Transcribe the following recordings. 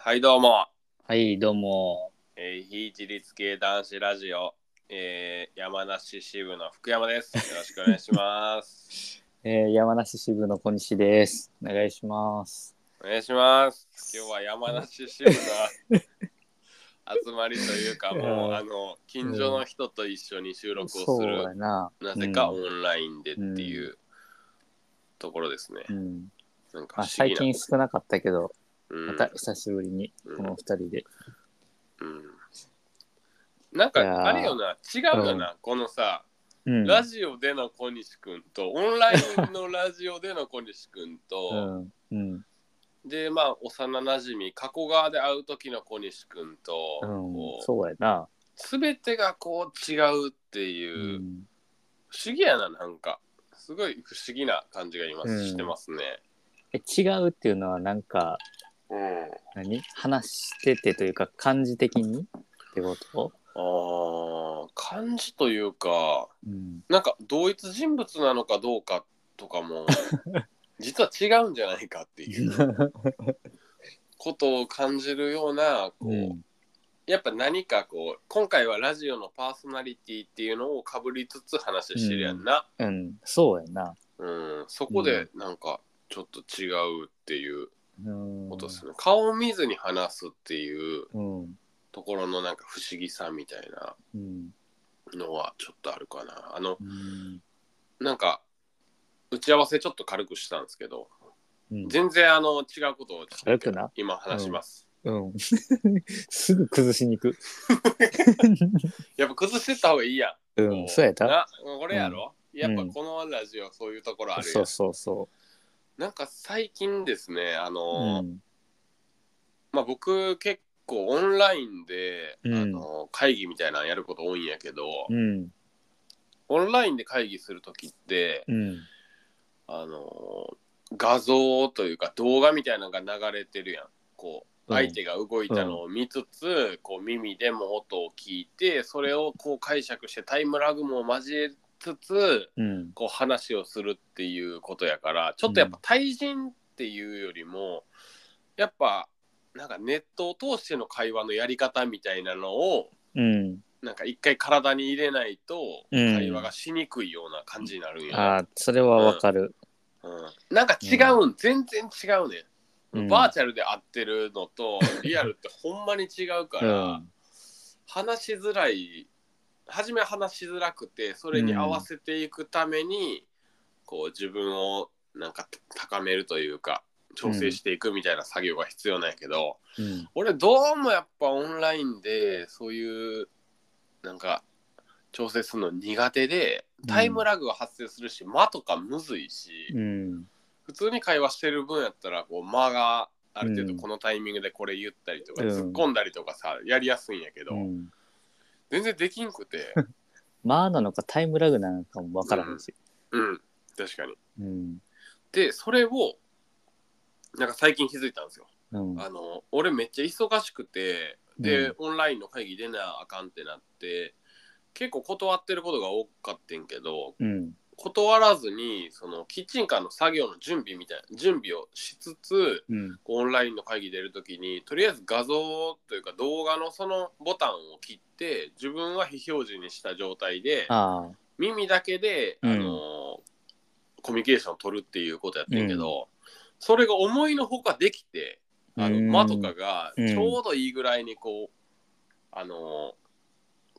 はいどうも、はい、どうも。えー、非一律系男子ラジオ、えー、山梨支部の福山です。よろしくお願いします。えー、山梨支部の小西です。お願いします。お願いします。今日は山梨支部の集まりというか、もううんあの近所の人と一緒に収録をすそうやる、な。なぜかオうんンラインでっていうところですね。うん。なんか。最近少なかったけど、うんまた久しぶりにうんこの二人で。うんなんかあれよな、違うよな、このさ、うん。ラジオでの小西くんと、オンラインのラジオでの小西くんうと。で、まあ、幼なじみ、加古川で会う時の小西くんと、そうやな。全てがこう違うってういう、ん。不思議やな、なんか。すごい不思議な感じが今うんしてますね。え、違うっていうのはなんか、うん。何？話しててというか、漢字的に？ってこと？ああ、漢字というか、うん。なんか同一人物なのかどうかとかも、実は違うんじゃないかっていう ことを感じるような、こう、うん。やっぱ何かこう今回はラジオのパーソナリティっていうのをかぶりつつ話してるやんな、うん。そうやな。うんそこでなんかちょっと違うっていううん。ことですね、顔を見ずに話すっていううん。ところのなんか不思議さみたいなうん。のはちょっとあるかなあのうん。なんか打ち合わせちょっと軽くしたんですけどうん。全然あの違うことをちょっと軽くな？今話します、うん。すぐ崩しに行く。やっぱ崩してった方がいいやんうん、そうやった？なこれやろ、やっぱうんこのラジオそういうところあるやんそうそうそなんか最近ですねあう。の、うん。まあ僕結構オンラインで、うんあの会議みたいなのやること多いんやけど、うん。オンラインで会議する時ってうん。あの画像というか動画みたいなのが流れてるやんこううん相手が動いたのを見つつ、こう耳でも音を聞いてそれをこう解釈してタイムラグも交えつつうん。こう話をするっていうことやからちょっとやっぱ対人っていうよりも、やっぱなんかネットを通しての会話のやり方みたいなのをうん。なんか一回体に入れないとうん会話がしにくいような感じになるんや、ああ、それはわかる。うん、なんか違うん、全然違うね、うんん、バーチャルで会ってるのと リアルってほんまに違うかうら、ん。話しづらい初めは話しづらくてそれに合わせていくために、こう自分をなんか高めるというか調整していくみたいな作業が必要なんやけど、うん。俺どうもやっぱオンラインでそういうなんか調整するの苦手でタイムラグが発生するし、間とかむずいし、うん。普通に会話してる分やったらこう間がある程うん度このタイミングでこれ言ったりとか、うん突っ込んだりとかさやりやすいんやけど、うん。全然できんくてまあなのかタイムラグなのかもわからへんし。うん確かに。うん。でそれをなんか最近気づいたんですよ。うん。あの俺めっちゃ忙しくてで、うんオンラインの会議出なあかんってなって結構断ってることが多かってんけどうん。断らずにそのキッチンカーの作業の準備みたいな準備をしつつうん。オンラインの会議出るときにとりあえず画像というか動画のそのボタンを切って自分は非表示にした状態で。耳だけで、うんあのコミュニケーションを取るっていうことやってんけど、それが思いのほかできてあのうん間とかがうんちょうどいいぐらいにこう、あの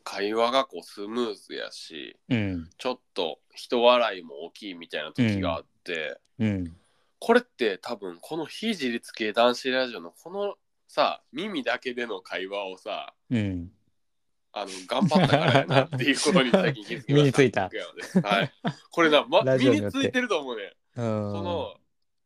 会話がこうスムーズやしうん。ちょっと人笑いも大きいみたいな時があって。うん。これって多分この非自立系男子ラジオのこのさ耳だけでの会話をさうん。あの頑張ったからやなっていうことに最近気づきました。身についたはい。これな、ま、ラ身についてると思うね。そその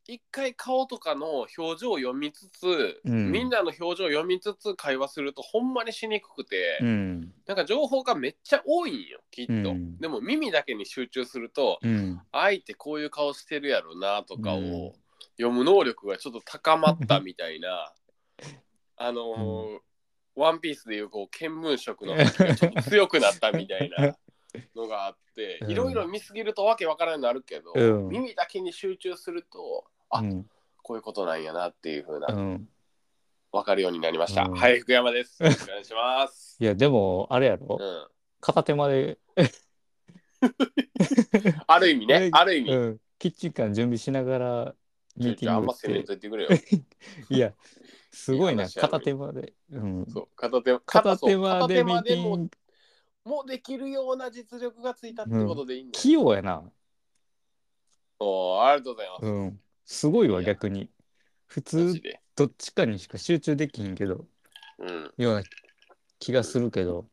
一回顔とかの表情を読みつつ、うん。みんなの表情を読みつつ会話するとほんまにしにくくて、うん。なんか情報がめっちゃ多いんよきっと、うん。でも耳だけに集中するとうん。相手こういう顔してるやろなとかをうん。読む能力がちょっと高まったみたいな あのーワンピースでいうこう見聞色のちょっと強くなったみたいな のがあってうん。いろいろ見すぎるとわけわからんなるけど、うん。耳だけに集中するとあ、うん。こういうことなんやなっていう風なうん。分かるようになりました。うんはい、福山です。お願いします。いやでもあれやろ、うん、片手まで、ある意味ねね、ある意味。うん、キッチンカーの準備しながらミーティングって攻めといてくれよ。いやすごいな片手まで、うん、そう片手片手間でミーティンもグもできるような実力がついたってことでいいんだよ。器用やな、おーありがとうございます。うん、すごいわ逆に。普マ通ジで。どっちかにしか集中できひんけどうん。ような気がするけど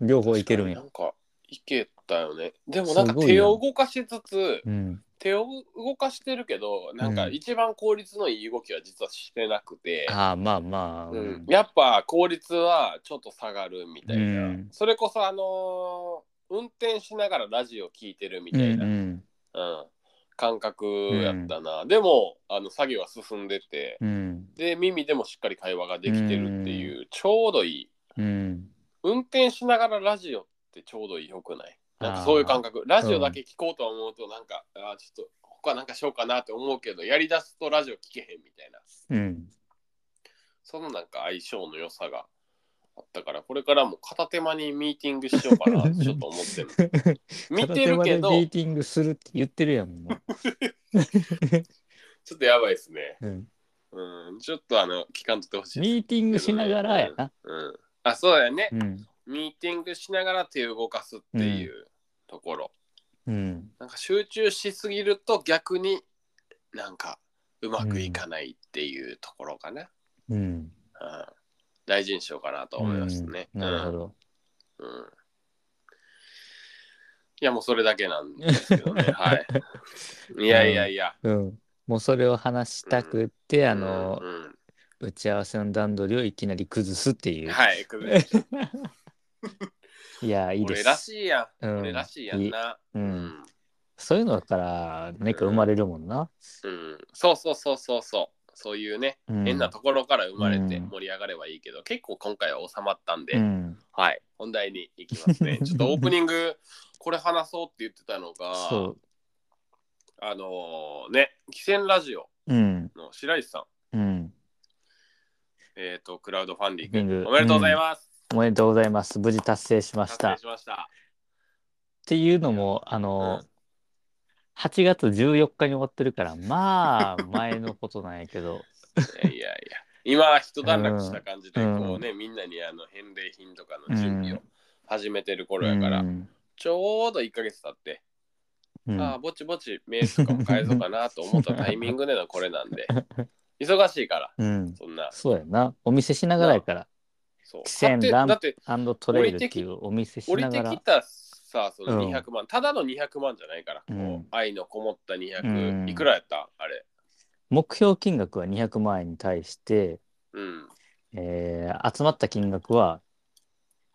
両方いけるんや。なんかいけたよね。でもなんかすごいやん手を動かしつつ、うん。手を動かしてるけど、なんかうん。一番効率のいい動きは実はしてなくて。ああまあまあ、ううん。ん、やっぱ効率はちょっと下がるみたいな、うん。それこそあのー運転しながらラジオ聞いてるみたうんいな、うん感覚やったな、でもあの作業は進んでてうん。で耳でもしっかり会話ができてるっていう、ちょうどいい。うん。運転しながらラジオってちょうどいいよくない？なんかそういう感覚。ラジオだけ聞こうと思うとなんか、あーちょっと他なんかしようかなって思うけどやりだすとラジオ聞けへんみたいな。うん。そのなんか相性の良さがあったから、これからも片手間にミーティングしようかな ちょっと思ってる。見てるけど、片手間でミーティングするって言ってるやんもう、ちょっとやばいですね。うん、うん、ちょっとあの、聞かんとってほしいです。ミーティングしながらやな、うん。あ、そうだよね。うんミーティングしながら手を動かすっていうところ。うんなんか集中しすぎると逆になんかうまくいかないっていうところかな。うんうん大事にしようかなと思いますね。うんなるほど、うん。うんいや、もうそれだけなんですけどね。はい。いやいやいや。うん、もうそれを話したくって、あの、打ち合わせの段取りをいきなり崩すっていう、はい、崩れましたいやいいで俺らすしいやん。うん俺らしいやんな。うんそういうのから何か生まれるもんな、うんそうそうそうそうそう。そういうね、うん。変なところから生まれてうん。盛り上がればいいけど、結構今回は収まったんで、うん。はい、本題に行きますね。ちょっとオープニング、これ話そうって言ってたのが、そあのーね、汽船ラジオううん。の白石さん、うん。えっ、と、クラウドファンディング。グ、おめでとうございます。おめでとうございます。無事達成しました。っ達成しました。ていうのもあの、8月14日に終わってるからまあ前のことなんやけど。いやいや。いや、今、一段落した感じで、うん。こうね、みんなにあの返礼品とかの準備を始めてる頃やから、うん。ちょうど1ヶ月経って、うん。ああ、ぼちぼちメールとかも返そうかなと思ったタイミングでのこれなんで、忙しいから、うん。そんな、そうやな。お店しながらやから。そう。汽船買ってランだって、アンドトレイルっていうお店し降りながらてきたさ、そのうん。200万、ただの200万じゃないから、こううん。愛のこもった200、うん。いくらやった？あれ。目標金額は200万円に対して、うん。えー集まった金額は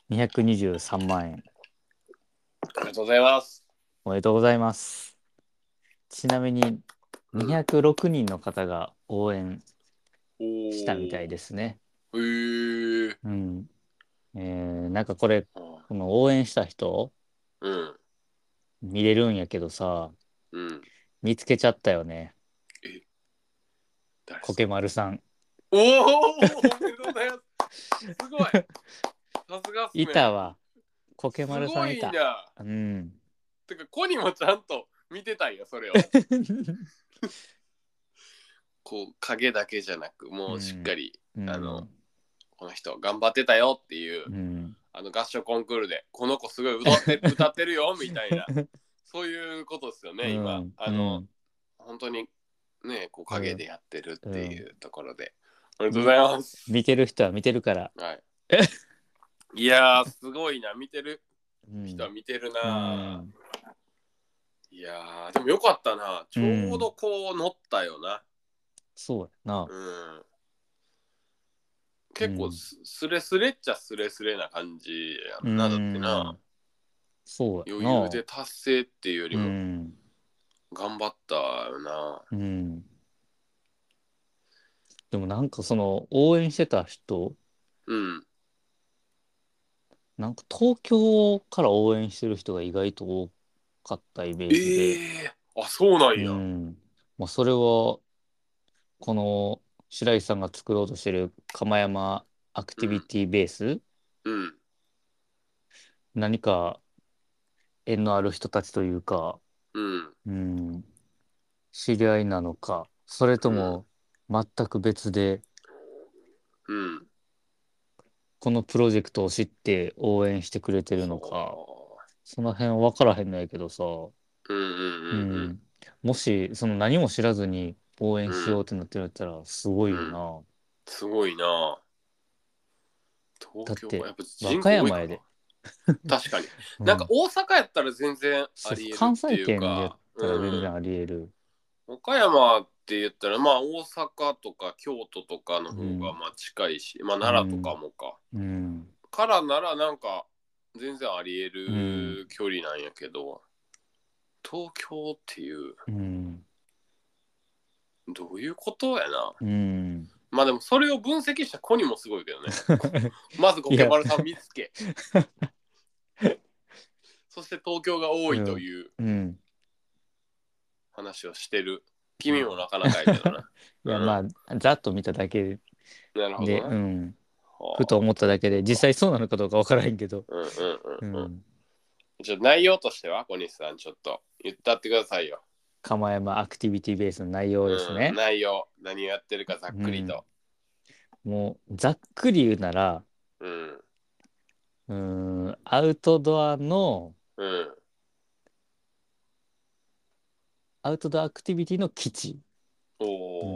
223万円。ありがとうございます。おめでとうございます。ちなみに206人の方が応援おしたみたいですね。へー。うん。えーなんかこれあこの応援した人うん。見れるんやけどさうん。見つけちゃったよね誰コケマルさんおおおめでとうございます。すごい。さすがっすね。いたわコケマルさんいたすごいな。うんてか、コニもちゃんと見てたんや、それを。こう、影だけじゃなく、もうしっかり、うんあのこの人頑張ってたよっていう、うんあの合唱コンクールで、この子すごい歌って 歌ってるよみたいな、そういうことですよね、今。うんあの、うん本当にね、こう影でやってるっていうところで。ありがとうございます。見てる人は見てるから、はい。いやー、すごいな、見てるうん人は見てるうな。んいやー、でもよかったな。ちょうどこう乗ったよな。そうやなうん。結うん。構すすれすれっちゃすれすれな感じやんな。だってな、そう余裕で達成っていうよりうもん。頑張ったよな。うん。でもなんかその応援してた人。うん。なんか東京から応援してる人が意外と多かったイメーえジで、えー、あ、そうなんや。うん。まあ、それはこの白石さんが作ろうとしてる釜山アクティビティベース、うん。何か縁のある人たちというか、うん。うん、知り合いなのか、それとも全く別で、うん。このプロジェクトを知って応援してくれてるのか、その辺分からへんのやけどさ、うんうんううんうん。ん、もしその何も知らずに応援しようってなってるんやったらすごいよな。すごいな。東京はやっぱ人和歌山やで。確かに。うなんか大阪やったら全然ありえる関っていう西圏でやかっ。たら全うん然ありえる。岡山って言ったらまあ大阪とか京都とかの方うんがまあ近いし、まあ奈良とかもか、うん。からならなんか全然ありえうる距離なんやけど、東京っていううん。どういうことやなうん。まあでもそれを分析した子にもすごいけどね まずゴケバルさん見つけそして東京が多いといううん。話をしてる君もなかなかやけどな いや、うんまあ、ざっと見ただけで、なるほどな、うん。はあふと思っただけで、実際そうなのかどうかわからへんけど。うんうんううんうん、ん。じゃあ内容としては小西さんちょっと言ったってくださいよ釜山アクティビティベースの内容ですね。うん。内容。何をやってるかざっくりと。もう、ざっくり言うなら、うん。うーん、アウトドアの、うんアウトドアアクティビティの基地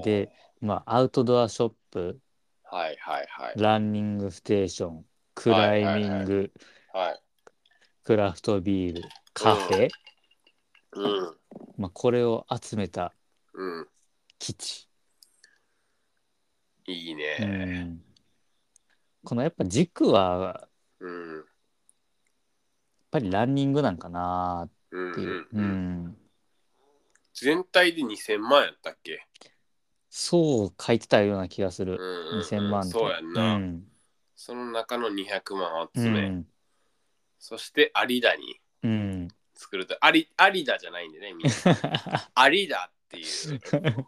で、まあ、アウトドアショップ、はいはいはい。ランニングステーション、クライミング、はい。クラフトビール、カフェ、うんまあ、これを集めたうん基地。ういいねん、このやっぱ軸は、やっうんぱりランニングなんかなうんっていう。ううんん。全体で2000万やったっけ？そう書いてたような気がする。うんうんうん2000万。そうやんな、うん。その中の200万集め、ん。そして有田にうん。作ると有有田じゃないんでねみんな。有田っていう。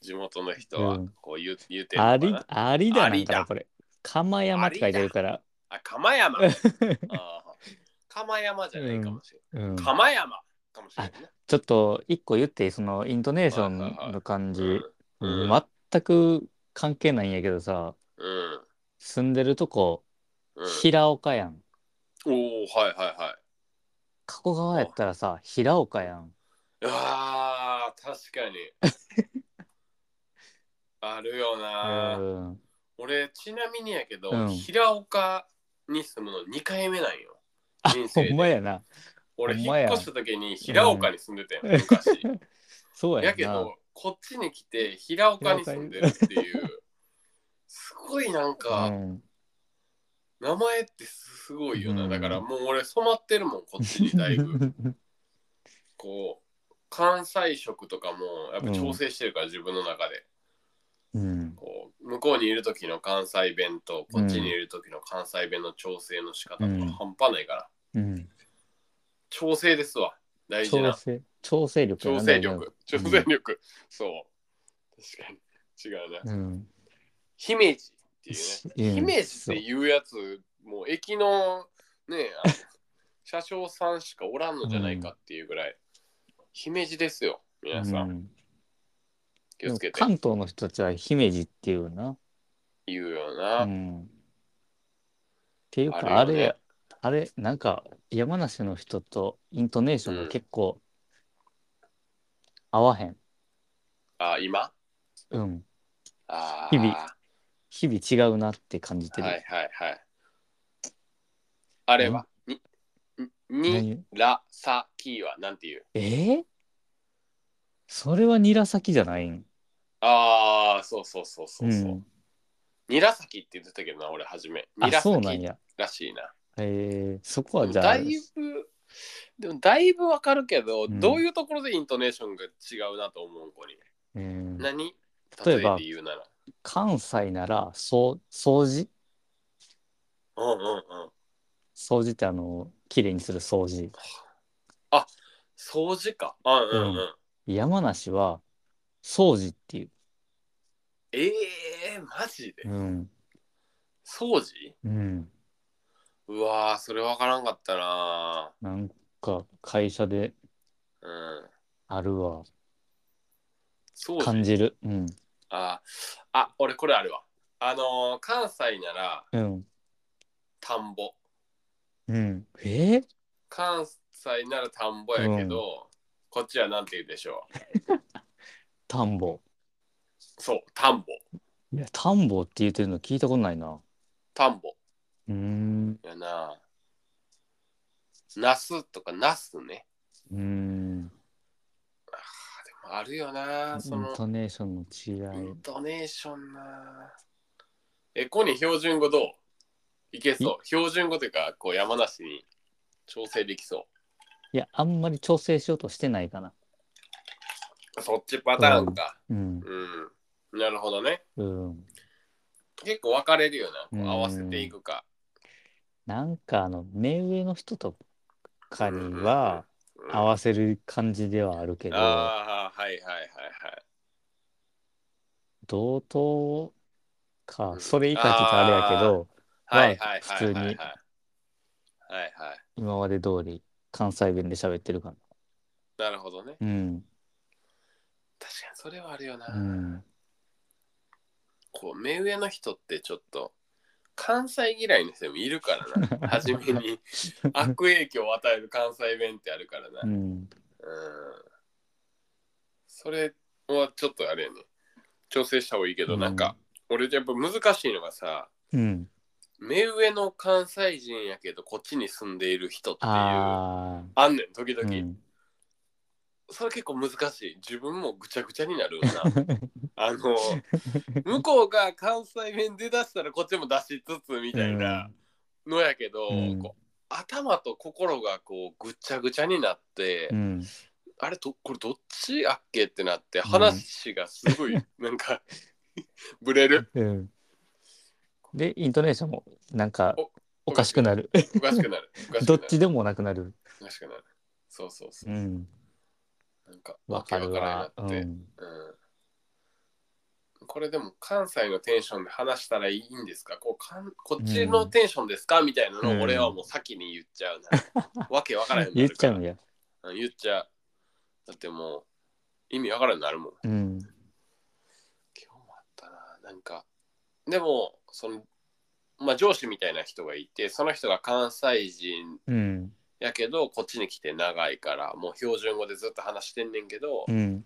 地元の人はうん。こう言う言うてるありありだなんこれ。釜山って書いてるから。あ釜山。あー。釜山じゃないかもしれない、うん。釜山かもしれないね。ちょっと一個言ってそのイントネーションの感じ、うん。うん。全く関係ないんやけどさ。うん。住んでるとこうん。平岡やん。おおはいはいはい加古川やったらさ平岡やん。あー確かに。あるような、ん。俺ちなみにやけど、うん。平岡に住むの2回目なんよ。人生で。んまやな。俺引っ越した時に平岡に住んでたよ、昔。そうややけどこっちに来て平岡に住んでるっていう すごいなんか、うん名前ってすごいよな、うん。だからもう俺染まってるもんこっちにだいぶ。こう関西色とかもやっぱ調整してるから、自分の中で。うん。こう向こうにいる時の関西弁とこっちにいる時の関西弁の調整の仕方とうん。か半端ないから、うん。調整ですわ大事調な整調整力や調な整力。調うん。整力、そう。確かに。違うな、うん。姫路っていうね、うん姫路っていうやつもう駅のねあの 車掌さんしかおらんのじゃないかっていうぐらい、姫路ですよ皆さん、うん。気をつけて。関東の人たちは姫路っていうな。言うよな、うん。っていうかあるよね。あれあれなんか山梨の人とイントネーションが結構合わへん。あ今？うん。あ日々。は日々違うなって感じてる、いはいはい。あれは？にに何？らさきはなんていう？え？ー、それは韮崎じゃないん？ああそうそうそうそうそう、ん、韮崎って言ってたけどな俺初め。あ韮崎そうなんや。らしいな。えー、そこはじゃあだいぶでもだいぶわかるけど、うん。どういうところでイントネーションが違うなと思う子に。うん。何？例えば。で言うなら。関西ならそう掃除？うんうんうん。掃除ってあのきれいにする掃除掃除か。うんうんうん。山梨は掃除っていうええー、マジで？うん。掃除？うん。うわーそれ分からんかったななんか会社でうんあるわ。掃除？感じる。うん。ああ俺これあるわあのー関西ならうん。田んぼうん。え？ー、関西なら田んぼやけど、こっちはなんて言うでしょ 田んぼ。うそう田んぼいや、田んぼって言ってるの聞いたことないな。田んぼうーん。やなナスとかナスねうーん。あるよなそインのトネーションの違い。イン。トネーションな。えコニー標準語どう？いけそう。標準語というかこう山梨に調整できそいや、あんまり調整しようとしてないかな。うそっちパターンか。うん。うん、なるほどね。うん。結構分かれるよなこううん。合わせていくか。なんか、あの、目上の人とかにはうん合わせる感じではあるけど、ああはいはいはいはい。同等か。う、ん。それ以下ちょっとあれやけど、はいはいはい普通に。はいはい。今まで通り関西弁で喋ってるかな。なるほどね。うん。確かにそれはあるよな、うん。こう目上の人ってちょっと関西嫌いの人もいるからな 初めに悪影響を与える関西弁ってあるからなううんん。それはちょっとあれやね調整した方がいいけど、うんなんか俺やっぱ難しいのがさうん。目上の関西人やけどこっちに住んでいる人っていうああんねん時あ。々、うん。それ結構難しい自分もぐちゃぐちゃになるよな あの向こうが関西弁出だしたらこっちも出しつつみたいなのやけど、うんこう頭と心がこうぐちゃぐちゃになって、うん。あれとこれどっちやっけってなって話がすごいなんか ブレるうん。で、イントネーションもなんかおおかしくなる。おかしくなるおかしくなる どっちでもなくなる。おかしくなるそうそうそうう、ん。なんかわかるて、うん。うんこれでも関西のテンションで話したらいいんですか？こうかんこっちのテンションですか、みたいなのを俺はもう先に言っちゃうな。わけわからんように言っちゃうんや。うん言っちゃう。だってもう意味わからんなるもん。うん。今日もあったな。なんか、でも、その、まあ上司みたいな人がいて、その人が関西人うん。やけど、こっちに来て長いから、もう標準語でずっと話してんねんけど、うん。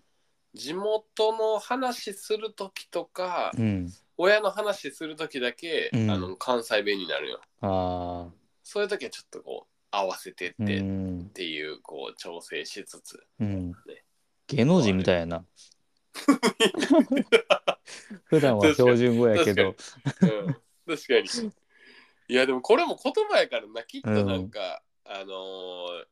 地元の話するときとか、うん。親の話するときだけ、うんあの関西弁になるよ。ああ。そういうときはちょっとこう、合わせてって、うっん。ていう、こう、調整しつつ。うんね。芸能人みたいやな。普段は標準語やけど。うん、確かに。いや、でもこれも言葉やからな、きっとなんか、あのー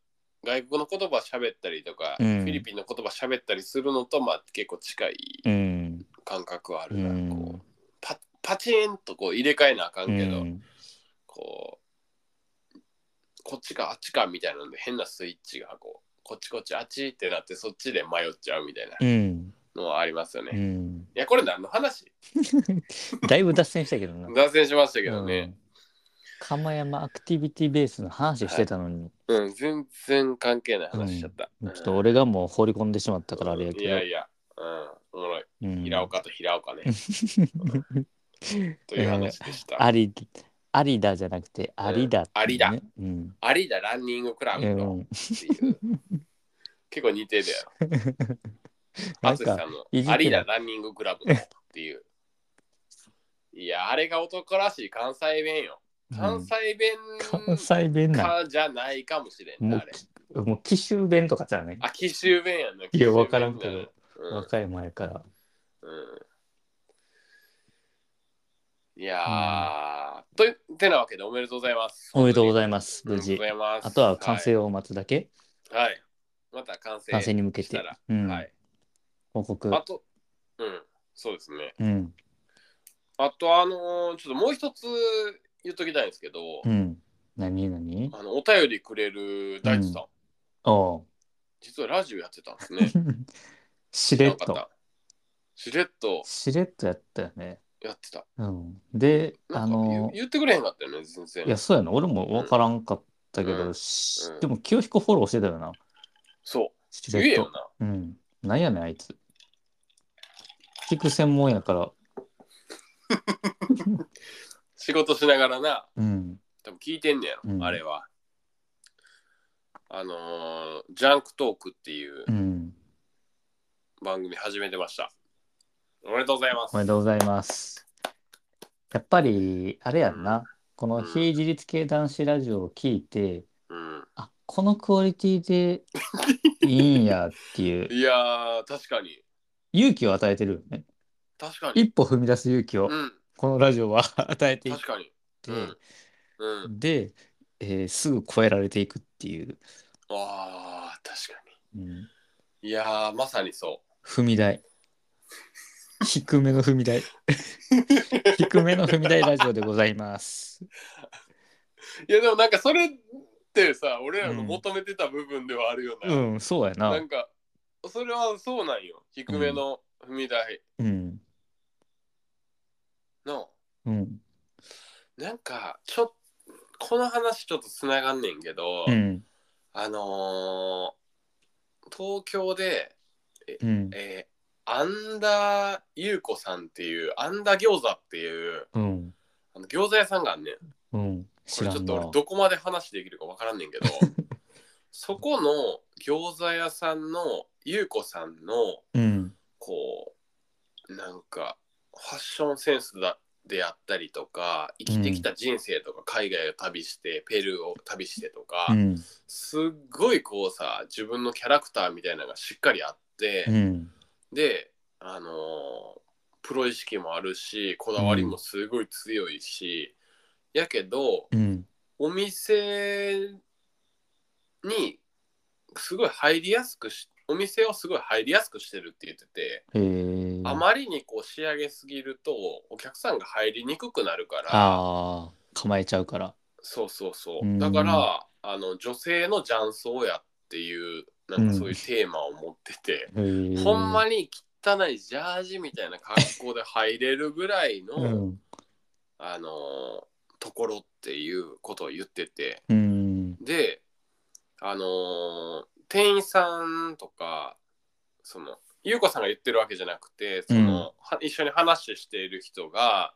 外国の言葉喋ったりとか、うんフィリピンの言葉喋ったりするのと、まあ結構近いうん。感覚はあうるな。んこうパパチンとこう入れ替えなあかんけど、うんこう、こっちかあっちかみたいなので変なスイッチがこう、こっちこっちあっちってなってそっちで迷っちゃうみたいなうん。のはありますよね。ういん。や、これ何の話？だいぶ脱線したけどな。脱線しましたけどね。うん。釜山アクティビティベースの話してたのに、うん、全然関係ない話しちゃった。ちょっと俺がもう放り込んでしまったからあれやけど。いやいや、うん、おもろい。うん平岡と平岡ね。という話でした。あり、ありだじゃなくて、ありだってね、ありだうん。有田ランニングクラブのうん。っていう。結構似てるやろ。なん淳さか、んのいじってない有田ランニングクラブのっていう。いや、あれが男らしい関西弁よ。関西弁関西弁なかじゃないかもしれんな、もあれ。う、もう奇襲弁とかじゃない？あ、奇襲弁やんな。いや、わからんけど、うん和歌山やから。うんいやー、といてなわけでおめでとうございます。おめでとうごいざいます、無事。あとは完成を待つだけ、はい。はい。また完成完成に向けしてたら。うんはい。報告。あと、うん、そうですね。うん。あと、あのーちょっともう一つ言っときたいんですけど、うん。何何？あのお便りくれる大地さん、おう。実はラジオやってたんですね。しれっと。知らんかったしれっとしれっとやったよね。やってた。うん。で、あなんか言のう、言ってくれへんかったよね、全然。いや、そうやな。俺もわからんかったけど、うんうんしでも清彦フォローしてたよな。そう。しれっと言えよ。な。うん。なんやねん、あいつ。聞く専門やから。仕事しながらな、うん。多分聞いてんねやろ、うんあれは。あのージャンクトークっていううん。番組始めてました。おめでとうございます。おめでとうございます。やっぱり、あれやんな。このうん非自立系男子ラジオを聞いて、うん、あ、このクオリティでいいんやっていう いやー、確かに。勇気を与えてるよね。確かに。一歩踏み出す勇気を、うん、このラジオは 与えていっ確かに。て、うん。うん。で、えーすぐ超えられていくっていう、ああ、確かうんに。いやー、まさにそ踏み台。低めの踏み台。低めの踏み台ラジオでございます。う。いや、でもなんかそれってさ、俺らの求めてた部分ではあるよな。うん、そうやな。なんか、それはそうなんよ。低めの踏み台。うん。の、うん。なんか、ちょっこの話ちょっとつながんねんけど、うん。あのー東京で、うん。えーアンダーゆうこさんっていう、アンダー餃子っていう、うん。あの餃子屋さんがあんねん。うん。これちょっと俺。どこまで話できるかわからんねんけど そこの餃子屋さんのゆうこさんのうん。こうなんかファッションセンスだであったりとか生きてきた人生とか、海外を旅してペルーを旅してとか、うん。すっごいこうさ自分のキャラクターみたいなのがしっかりあって、うん。であのープロ意識もあるしこだわりもすごい強いし、やけどうん。お店にすごい入りやすくしお店をすごい入りやすくしてるって言ってて。あまりにこう仕上げすぎるとお客さんが入りにくくなるからああ、構えちゃうから。そうそうそううんだからあの女性の雀荘やっていうなんかそういうテーマを持ってて、へえ。ほんまに汚いジャージみたいな格好で入れるぐらいの、うん。あのーところっていうことを言っててうん。であのー店員さんとかその優子さんが言ってるわけじゃなくてその、は一緒に話している人が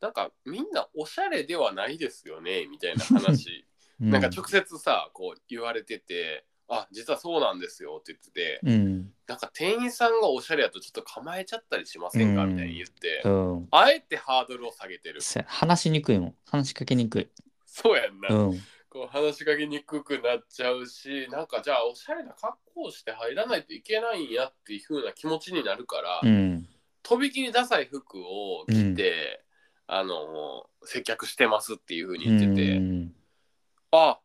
なんかみんなおしゃれではないですよねみたいな話 なんか直接さこう言われててあ実はそうなんですよって言っててうん。なんか店員さんがおしゃれやとちょっと構えちゃったりしませんかうんみたいに言ってうん。あえてハードルを下げてるせ話しにくいもん。話しかけにくい。そうやんな、うん。こう話しかけにくくなっちゃうしなんかじゃあおしゃれな格好をして入らないといけないんやっていう風な気持ちになるから、うん。とびきりダサい服を着て、あの接客してますっていう風に言ってて、うん。あ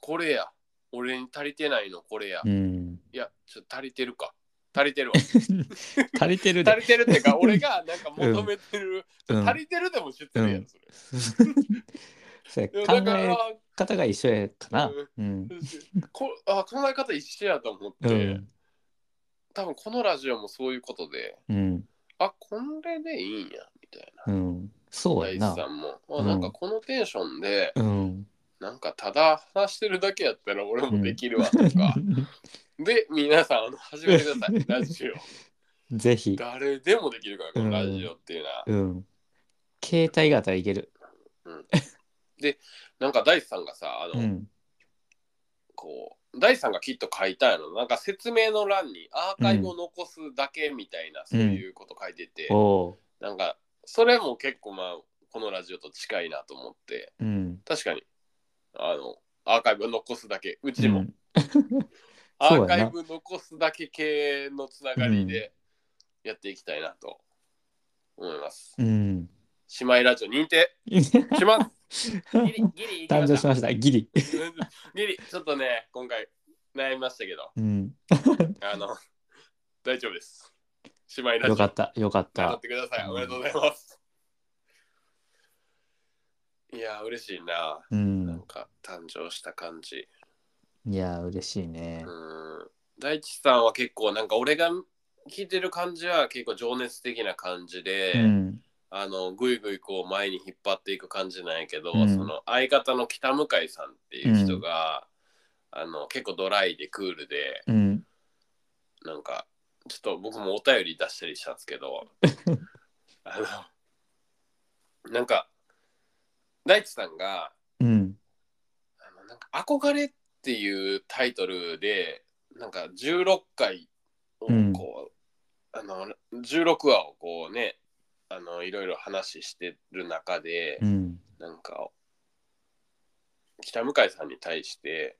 これや。俺に足りてないのこれや、いうん。やちょっと足りてるか。足りてるわ。足りてるで。足りてるっていうか俺がなんか求めてる、うん。足りてるでも知ってるやん、うん。それそれでも考えだから方が一緒やかな。うん。こあ考え方一緒やと思って、うん。多分このラジオもそういうことでうん。あこれでいいんやみたいなうん。そう大やな。地さんも、うんあなんかこのテンションでうん。なんかただ話してるだけやったら俺もできるわとか、で皆さんあの始めてください ラジオぜひ。誰でもできるからこのラジオっていうのは、うん。携帯型いける。なんか大地さんがさあの、うん。こう大地さんがきっと書いたんやろ。なんか説明の欄にアーカイブを残すだけみたいな、そういうこと書いてて、おう。なんかそれも結構まあこのラジオと近いなと思って。うん。確かに。あのアーカイブを残すだけ。うちも、うん。アーカイブ残すだけ系のつながりでやっていきたいなと思います、うん。姉妹ラジオ認定しますギリギリ 誕生したました。ギリ。ギリちょっとね今回悩みましたけどうん。あの大丈夫です姉妹ラジオよかった。よかっ。頑張ったてくださいおめでとうございますいや嬉しいなうなんん。か誕生した感じいや、嬉しいね。うん大地さんは結構なんか俺が聞いてる感じは結構情熱的な感じで、うん。あのぐいぐいこう前に引っ張っていく感じなんやけど、うんその相方の北向井さんっていう人が、あの結構ドライでクールでうん。なんかちょっと僕もお便り出したりしたんですけど あのなんか大地さんがうん。あのなんか憧れっていうタイトルでなんか16回をうんこう、あの16話をこうねあのいろいろ話してる中で、うん。なんか北向井さんに対して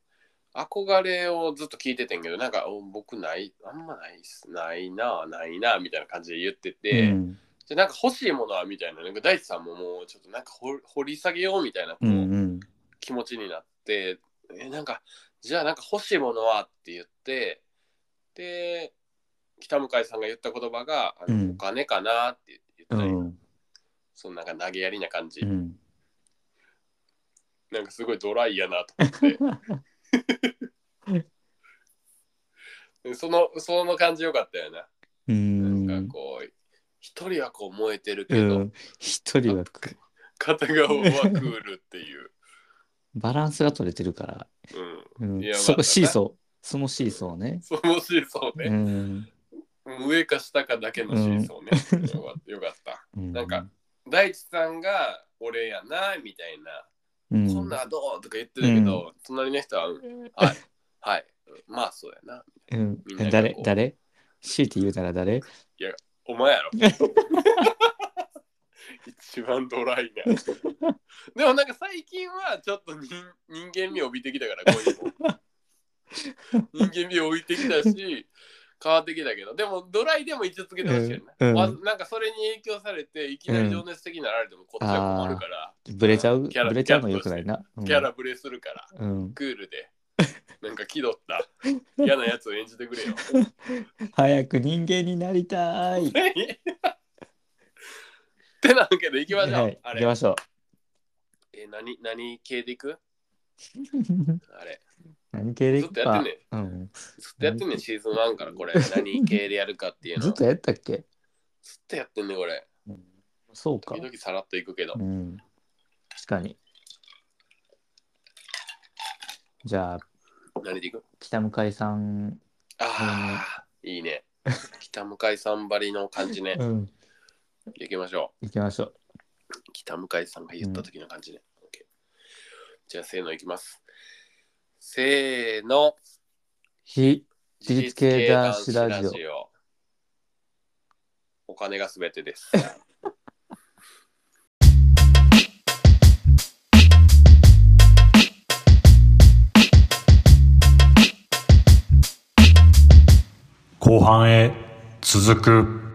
憧れをずっと聞いててんけどなんかお僕ないあんまないっすないなないなみたいな感じで言ってて、うん。でなんか欲しいものはみたいななんか大地さんももうちょっとなんか掘掘り下げようみたいなこう、うん。うん。気持ちになってえなんかじゃあなんか欲しいものはって言ってで北向井さんが言った言葉があの、うんお金かなって言ったり、うん。そのなんか投げやりな感じ、うん。なんかすごいドライやなと思ってで そのその感じよかったよな、うなんん。かこう一人はこう燃えてるけど、うん。一人はく片側はクールっていう、バランスが取れてるから。うん、うんいや。そこまあシーソー。そのシーソーね。そのシーソーね、うん。上か下かだけのシーソーね、よかったよかっなんか、大地さんが俺やなみたいな、うん、こんなんどうとか言ってるけど、隣の人は、うん。はい。はい。まあそうやな。うん。みんなが誰こう。誰？強いて言うたら誰？お前やろ。一番ドライな。でもなんか最近はちょっと人人間味を帯びてきたからこういうの。人間味を帯びてきたし変わってきたけど。でもドライでも位置づけてほしいよね、うんうん。わなんかそれに影響されていきなり情熱的になられてもこっちは困るから、ブレちゃうキャラブレちゃうのよくないな。うん。キャラブレするから。うん。クールで。なんか気取った。嫌なやつを演じてくれよ。早く人間になりたい。ってなわけでいきましょう、はい、あれ。行きましょえ何何系でいく？う。あれ何系でずっとやってんねうん。ずっとやってんねんシーズン1から。これ。何系でやるかっていうの。ずっとやったっけ？ずっとやってんねんこれ。うん。そうか。時。々さらっといくけど。うん。確かに。じゃあ、何でいく？北向井さん。ああ、いいね。北向井さんばりの感じね。うん。いきましょ行きましょう。う北向井さんが言った時の感じね、オッケー。じゃあせーのいきますせーの。非自立系男子ラジオ。オ。お金がすべてです。後半へ続く。